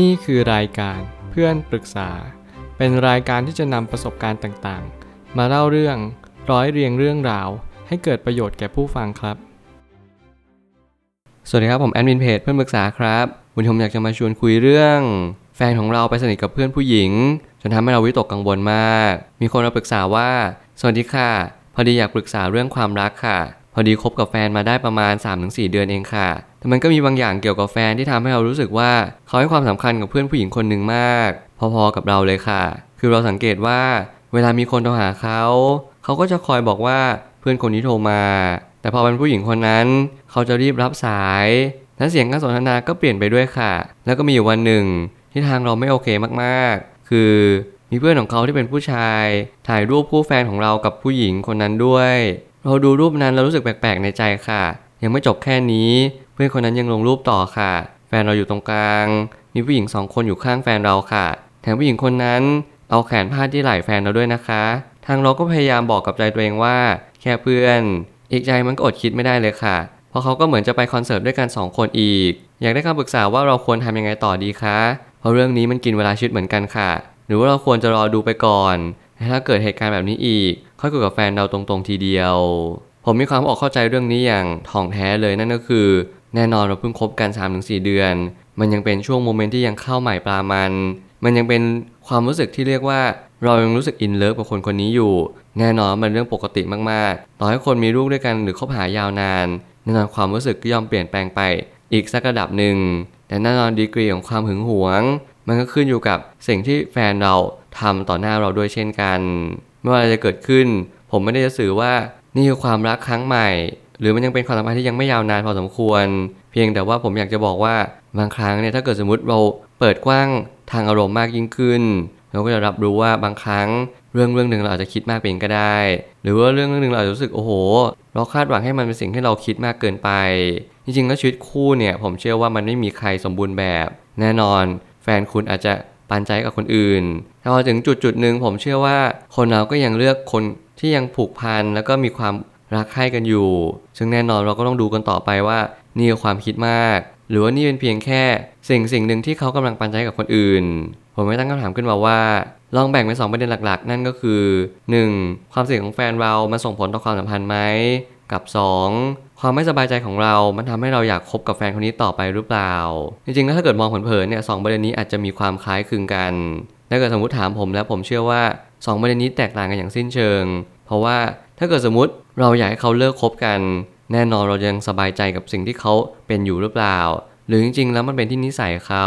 นี่คือรายการเพื่อนปรึกษา เป็นรายการที่จะนำประสบการณ์ต่างๆ มาเล่าเรื่องร้อยเรียงเรื่องราว ให้เกิดประโยชน์แก่ผู้ฟังครับ สวัสดีครับผมแอดมินเพจเพื่อนปรึกษาครับวันนี้ผมอยากจะมาชวนคุยเรื่อง แฟนของเราไปสนิทกับเพื่อนผู้หญิง จนทำให้เราวิตกกังวลมาก มีคนมาปรึกษาว่า สวัสดีค่ะ พอดีอยากปรึกษาเรื่องความรักค่ะ พอดีคบกับแฟนมาได้ประมาณ 3-4 เดือนเองค่ะ แต่มันก็มีบางอย่างเกี่ยวกับแฟนที่ทำให้เรารู้สึกว่า เขาให้ความสำคัญกับเพื่อนผู้หญิงคนหนึ่งมาก พอๆกับเราเลยค่ะ คือเราสังเกตว่า เวลามีคนโทรหาเขา เขาก็จะคอยบอกว่าเพื่อนคนนี้โทรมา แต่พอเป็นผู้หญิงคนนั้น เขาจะรีบรับสายและเสียงการสนทนาก็เปลี่ยนไปด้วยค่ะ แล้วก็มีอยู่วันหนึ่งที่ทางเราไม่โอเคมากๆ คือมีเพื่อนของเขาที่เป็นผู้ชาย ถ่ายรูปคู่แฟนของเรากับผู้หญิงคนนั้นด้วย เราดูรูปนั้นเรารู้สึกแปลกๆในใจค่ะ ยังไม่จบแค่นี้ พื่อนคนนั้นยังลงรูปต่อค่ะ แฟนเราอยู่ตรงกลาง มีผู้หญิงสองคนอยู่ข้างแฟนเราค่ะ แถมผู้หญิงคนนั้นเอาแขนพาดที่ไหล่แฟนเราด้วยนะคะ ทางเราก็พยายามบอกกับใจตัวเองว่า แค่เพื่อน อีกใจมันก็อดคิดไม่ได้เลยค่ะ เพราะเขาก็เหมือนจะไปคอนเสิร์ตด้วยกัน 2 คนอีก อยากได้คำปรึกษาว่าเราควรทำยังไงต่อดีคะ เพราะเรื่องนี้มันกินเวลาชีวิตเหมือนกันค่ะ หรือว่าเราควรจะรอดูไปก่อนถ้าเกิดเหตุการณ์แบบนี้อีก ค่อยคุยกับแฟนเราตรงๆทีเดียว ผมมีความอยากเข้าใจเรื่องนี้อย่างถ่องแท้เลยนั่นก็คือ แน่นอนเราเพิ่งคบกัน 3-4 เดือน มันยังเป็นช่วง moment ที่ยังข้าวใหม่ปลามัน มันยังเป็นความรู้สึกที่เรียกว่าเรายังรู้สึก in love กับคนคนนี้อยู่ แน่นอนมันเรื่องปกติมากๆ ต่อให้คนมีลูกด้วยกันหรือคบหายาวนานแน่นอนความรู้สึกก็ย่อมเปลี่ยนแปลงไป อีกสักระดับหนึ่ง แต่แน่นอนดีกรีของความหึงหวง มันก็ขึ้นอยู่กับสิ่งที่แฟนเราทำต่อหน้าเราด้วยเช่นกัน ไม่ว่าอะไรจะเกิดขึ้น ผมไม่ได้จะสื่อว่านี่คือความรักครั้งใหม่ หรือมันยังเป็นความสัมพันธ์ที่ยังไม่ยาวนานพอสมควร เพียงแต่ว่าผมอยากจะบอกว่าบางครั้งเนี่ยถ้าเกิดสมมติเราเปิดกว้างทางอารมณ์มากยิ่งขึ้น เราก็จะรับรู้ว่าบางครั้งเรื่องเรื่องหนึ่งเราอาจจะคิดมากเองก็ได้ หรือว่าเรื่องเรื่องหนึ่งเราอาจจะรู้สึกโอ้โห เราคาดหวังให้มันเป็นสิ่งที่เราคิดมากเกินไป จริงๆแล้วชีวิตคู่เนี่ยผมเชื่อว่ามันไม่มีใครสมบูรณ์แบบ แน่นอน แฟนคุณอาจจะปันใจกับคนอื่นแต่พอถึงจุดจุดหนึ่งผมเชื่อว่าคนเราก็ยังเลือกคนที่ยังผูกพันแล้วก็มีความ รักใคร่กันอยู่ ซึ่งแน่นอนเราก็ต้องดูกันต่อไปว่านี่คือความคิดมาก หรือว่านี่เป็นเพียงแค่สิ่งสิ่งหนึ่งที่เขากำลังปันใจกับคนอื่น ผมไม่ตั้งคำถามขึ้นมาว่า ลองแบ่งเป็นสองประเด็นหลักๆ นั่นก็คือ 1. ความเสี่ยงของแฟนเรามันส่งผลต่อความสัมพันธ์ไหมกับ 2. ความไม่สบายใจของเรา มันทำให้เราอยากคบกับแฟนคนนี้ต่อไปหรือเปล่า จริงๆแล้วถ้าเกิดมองเผินๆเนี่ยสองประเด็นนี้อาจจะมีความคล้ายคลึงกัน ถ้าเกิดสมมติถามผมแล้วผมเชื่อว่า 2 ประเด็นนี้แตกต่างกันอย่างสิ้นเชิง เพราะว่า ถ้าเกิดสมมติเราอยากให้เขาเลิกคบกัน แน่นอนเรายังสบายใจกับสิ่งที่เขาเป็นอยู่หรือเปล่า หรือจริงๆแล้วมันเป็นที่นิสัยเขา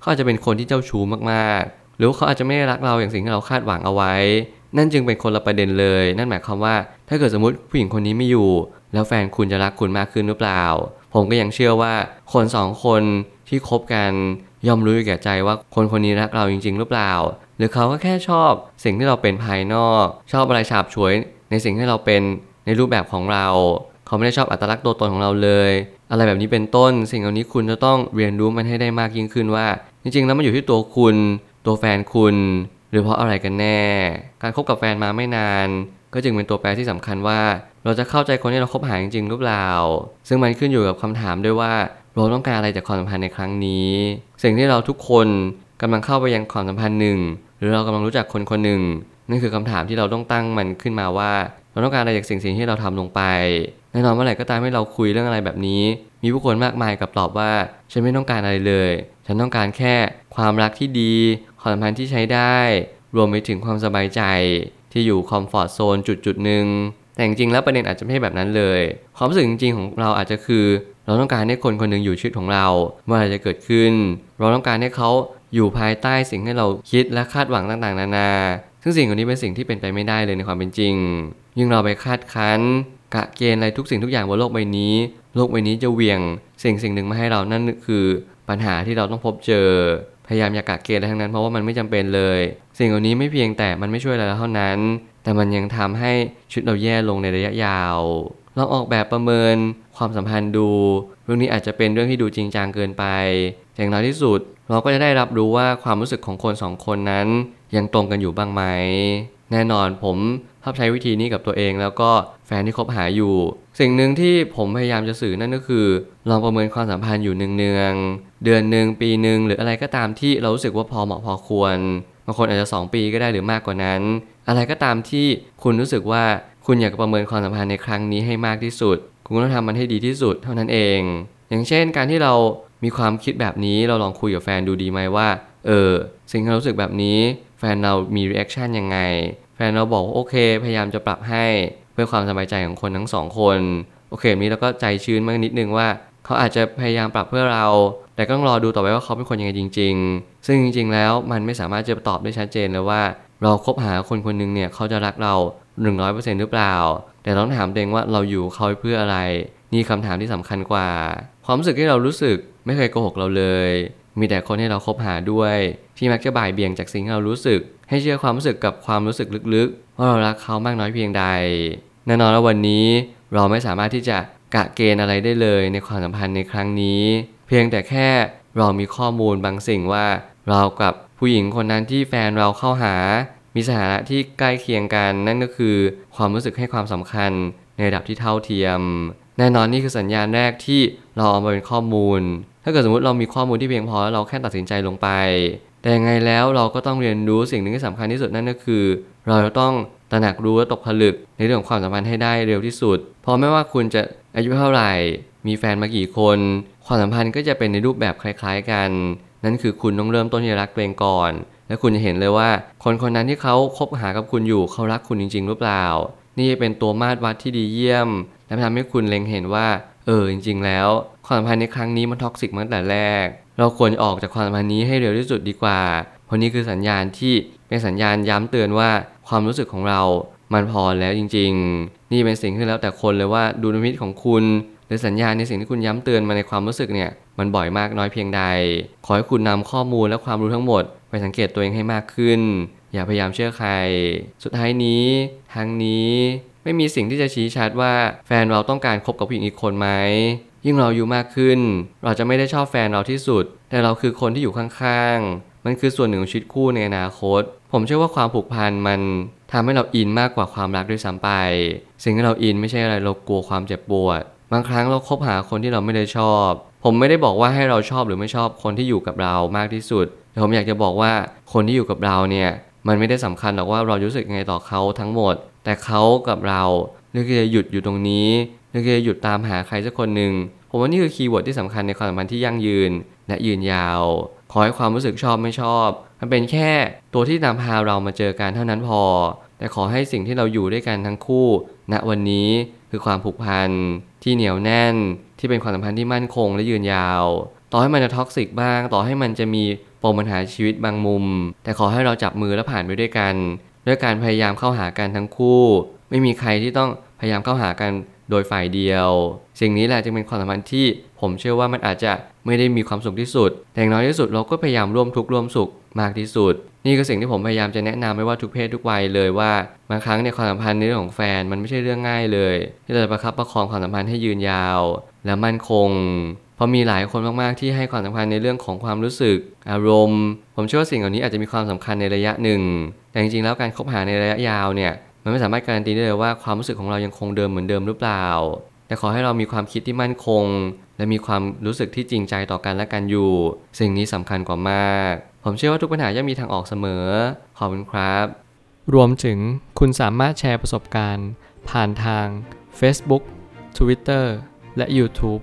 เขาอาจจะเป็นคนที่เจ้าชู้มากๆ หรือเขาอาจจะไม่ได้รักเราอย่างสิ่งที่เราคาดหวังเอาไว้ นั่นจึงเป็นคนละประเด็นเลย นั่นหมายความว่า ถ้าเกิดสมมติผู้หญิงคนนี้ไม่อยู่ แล้วแฟนคุณจะรักคุณมากขึ้นหรือเปล่า ผมก็ยังเชื่อว่าคนสองคนที่คบกันย่อมรู้อยู่แก่ใจว่าคนคนนี้รักเราจริง ๆ หรือเปล่า หรือเขาก็แค่ชอบสิ่งที่เราเป็นภายนอก ชอบอะไรฉาบฉวย ในสิ่งที่เราเป็นในรูปแบบของเรา เขาไม่ได้ชอบอัตลักษณ์ตัวตนของเราเลย อะไรแบบนี้เป็นต้น สิ่งเหล่านี้คุณจะต้องเรียนรู้มันให้ได้มากยิ่งขึ้นว่า จริงๆ แล้วมันอยู่ที่ตัวคุณ ตัวแฟนคุณ หรือเพราะอะไรกันแน่ การคบกับแฟนมาไม่นาน ก็จึงเป็นตัวแปรที่สำคัญว่า เราจะเข้าใจคนที่เราคบหาจริงๆหรือเปล่า ซึ่งมันขึ้นอยู่กับคำถามด้วยว่าเราต้องการอะไรจากความสัมพันธ์ในครั้งนี้ สิ่งที่เราทุกคนกำลังเข้าไปยังความสัมพันธ์หนึ่ง หรือเรากำลังรู้จักคนคนหนึ่ง นั่นคือคำถามที่เราต้องตั้งมันขึ้นมาว่า เราต้องการอะไรจากสิ่งสิ่งที่เราทำลงไปแน่นอนเมื่อไหร่ก็ตามให้เราคุยเรื่องอะไรแบบนี้ มีผู้คนมากมายกับตอบว่า ฉันไม่ต้องการอะไรเลย ฉันต้องการแค่ความรักที่ดีความสัมพันธ์ที่ใช้ได้ รวมไปถึงความสบายใจที่อยู่คอมฟอร์ทโซนจุดจุดหนึ่งแต่จริงๆแล้วประเด็นอาจจะไม่ใช่แบบนั้นเลย ความรู้สึกจริงๆของเราอาจจะคือ เราต้องการให้คนคนหนึ่งอยู่ชีวิตของเราเมื่อไรจะเกิดขึ้น เราต้องการให้เขาอยู่ภายใต้สิ่งที่เราคิดและคาดหวังต่างๆ นานา ซึ่งสิ่งเหล่านี้เป็นสิ่งที่เป็นไปไม่ได้เลยในความเป็นจริง ยิ่งเราไปคาดคั้น กะเกณฑ์อะไรทุกสิ่งทุกอย่างบนโลกใบนี้ โลกใบนี้จะเวียง สิ่งสิ่งหนึ่งมาให้เรานั่นคือปัญหาที่เราต้องพบเจอ พยายามอย่ากะเกณฑ์อะไรทั้งนั้นเพราะว่ามันไม่จำเป็นเลย สิ่งเหล่านี้ไม่เพียงแต่มันไม่ช่วยอะไรเท่านั้น แต่มันยังทำให้ชีวิตเราแย่ลงในระยะยาวลองออกแบบประเมินความสัมพันธ์ดู เรื่องนี้อาจจะเป็นเรื่องที่ดูจริงจังเกินไปแต่อย่างน้อยที่สุด เราก็จะได้รับรู้ว่าความรู้สึกของคนสองคนนั้น ยังตรงกันอยู่บ้างไหม แน่นอนผมชอบใช้วิธีนี้กับตัวเอง แล้วก็แฟนที่คบหาอยู่ สิ่งหนึ่งที่ผมพยายามจะสื่อนั่นก็คือ ลองประเมินความสัมพันธ์อยู่เนืองๆเดือนหนึ่งปีหนึ่งหรืออะไรก็ตามที่เรารู้สึกว่าพอเหมาะพอควรบางคนอาจจะ 2 ปีก็ได้หรือมากกว่านั้น อะไรก็ตามที่คุณรู้สึกว่าคุณอยากประเมินความสัมพันธ์ในครั้งนี้ให้มากที่สุด คุณก็ต้องทำมันให้ดีที่สุดเท่านั้นเอง อย่างเช่น การที่เรามีความคิดแบบนี้เราลองคุยกับแฟนดูดีไหมว่า เออ สิ่งที่เรารู้สึกแบบนี้ แฟนเรามี reaction ยังไง แฟนเราบอกว่าโอเค พยายามจะปรับให้เพื่อความสบายใจของคนทั้งสองคน โอเคแบบนี้เราก็ใจชื้นมากนิดนึงว่า เขาอาจจะพยายามปรับเพื่อเรา แต่ก็ต้องรอดูต่อไปว่าเขาเป็นคนยังไงจริง ๆ ซึ่งจริง ๆ แล้วมันไม่สามารถจะตอบได้ชัดเจนเลยว่า เราคบหาคนคนหนึ่งเนี่ยเขาจะรักเรา 100%หรือเปล่า แต่ต้องถามตัวเองว่าเราอยู่เขาเพื่ออะไร นี่คำถามที่สำคัญกว่า ความรู้สึกที่เรารู้สึกไม่เคยโกหกเราเลย มีแต่คนที่เราคบหาด้วย ที่มักจะบ่ายเบี่ยงจากสิ่งที่เรารู้สึก ให้เชื่อความรู้สึกกับความรู้สึกลึกๆ ว่าเรารักเขามากน้อยเพียงใด แน่นอนว่าวันนี้เราไม่สามารถที่จะกะเกณฑ์อะไรได้เลยในความสัมพันธ์ในครั้งนี้ เพียงแต่แค่เรามีข้อมูลบางสิ่งว่า เรากับผู้หญิงคนนั้นที่แฟนเราเข้าหา มีสถานะที่ใกล้เคียงกัน นั่นก็คือความรู้สึกให้ความสำคัญในระดับที่เท่าเทียม แน่นอนนี่คือสัญญาณแรกที่เราเอามาเป็นข้อมูล ถ้าเกิดสมมติเรามีข้อมูลที่เพียงพอแล้วเราแค่ตัดสินใจลงไป แต่ยังไงแล้วเราก็ต้องเรียนรู้สิ่งหนึ่งที่สำคัญที่สุดนั่นก็คือ เราจะต้องตระหนักรู้และตกผลึกในเรื่องของความสัมพันธ์ให้ได้เร็วที่สุดเพราะไม่ว่าคุณจะอายุเท่าไหร่ มีแฟนมากี่คน ความสัมพันธ์ก็จะเป็นในรูปแบบคล้าย ๆ กัน นั่นคือคุณต้องเริ่มต้นที่รักตัวเองก่อน และคุณจะเห็นเลยว่า คนคนนั้นที่เขาคบหากับคุณอยู่เขารักคุณจริง ๆ หรือเปล่า นี่เป็นตัวมาตรวัดที่ดีเยี่ยมและทำให้คุณเล็งเห็นว่า เออจริง ๆ แล้วความสัมพันธ์ในครั้งนี้มัน toxic มาตั้งแต่แรก เราควรออกจากความสัมพันธ์นี้ให้เร็วที่สุดดีกว่า เพราะนี่คือสัญญาณที่เป็นสัญญาณย้ำเตือนว่าความรู้สึกของเรามันพอแล้วจริง ๆ นี่เป็นสิ่งที่แล้วแต่คนเลยว่าดุลยพินิจของคุณ หรือสัญญาณในสิ่งที่คุณย้ำเตือนมาในความรู้สึกเนี่ยมันบ่อยมากน้อยเพียงใด ขอให้คุณนำข้อมูลและความรู้ทั้งหมด ไปสังเกตตัวเองให้มากขึ้น อย่าพยายามเชื่อใคร สุดท้ายนี้ทางนี้ ไม่มีสิ่งที่จะชี้ชัดว่าแฟนเราต้องการคบกับผู้หญิงอีกคนไหมยิ่งเราอายู่มากขึ้น เราจะไม่ได้ชอบแฟนเราที่สุด แต่เราคือคนที่อยู่ข้างๆ มันคือส่วนหนึ่งของชีวิตคู่ในอนาคต ผมเชื่อว่าความผูกพันมันทำให้เราอินมากกว่าความรักด้วยซ้ำไป สิ่งที่เราอินไม่ใช่อะไรเรากลัวความเจ็บปวด บางครั้งเราคบหาคนที่เราไม่ได้ชอบ ผมไม่ได้บอกว่าให้เราชอบหรือไม่ชอบคนที่อยู่กับเรามากที่สุดแต่ผมอยากจะบอกว่าคนที่อยู่กับเราเนี่ยมันไม่ได้สำคัญหรอกว่าเรารู้สึกยังไงต่อเขาทั้งหมด แต่เขากับเราเลือกที่จะหยุดอยู่ตรงนี้เลือกที่จะหยุดตามหาใครสักคนหนึ่งผมว่านี่คือ keyword ที่สำคัญในความสัมพันธ์ที่ยั่งยืน และยืนยาว ขอให้ความรู้สึกชอบไม่ชอบ มันเป็นแค่ตัวที่นำพาเรามาเจอกันเท่านั้นพอ แต่ขอให้สิ่งที่เราอยู่ด้วยกันทั้งคู่ณวันนี้คือความผูกพันที่เหนียวแน่นที่เป็นความสัมพันธ์ที่มั่นคงและยืนยาว ต่อให้มันจะท็อกซิกบ้าง ต่อให้มันจะมีปมปัญหาชีวิตบางมุม แต่ขอให้เราจับมือและผ่านไปด้วยกัน ด้วยการพยายามเข้าหากันทั้งคู่ ไม่มีใครที่ต้องพยายามเข้าหากันโดยฝ่ายเดียว สิ่งนี้แหละจึงเป็นความสัมพันธ์ที่ผมเชื่อว่ามันอาจจะไม่ได้มีความสุขที่สุด แต่อย่างน้อยที่สุดเราก็พยายามร่วมทุกข์ร่วมสุขมากที่สุด นี่คือสิ่งที่ผมพยายามจะแนะนำไม่ว่าทุกเพศทุกวัยเลยว่าบางครั้งในความสัมพันธ์ในเรื่องของแฟนมันไม่ใช่เรื่องง่ายเลยที่เราจะประคับประคองความสัมพันธ์ให้ยืนยาว และมั่นคง ราะมีหลายคนมากๆที่ให้ความสำคัญในเรื่องของความรู้สึก อารมณ์ ผมเชื่อว่าสิ่งเหล่านี้อาจจะมีความสำคัญในระยะหนึ่ง แต่จริงๆแล้วการคบหาในระยะยาวเนี่ยมันไม่สามารถการันตีได้เลยว่าความรู้สึกของเรายังคงเดิมเหมือนเดิมหรือเปล่า แต่ขอให้เรามีความคิดที่มั่นคง และมีความรู้สึกที่จริงใจต่อกันและกันอยู่ สิ่งนี้สำคัญกว่ามาก ผมเชื่อว่าทุกปัญหาย่อมมีทางออกเสมอ ขอบคุณครับ รวมถึงคุณสามารถแชร์ประสบการณ์ ผ่านทาง Facebook Twitter และ YouTube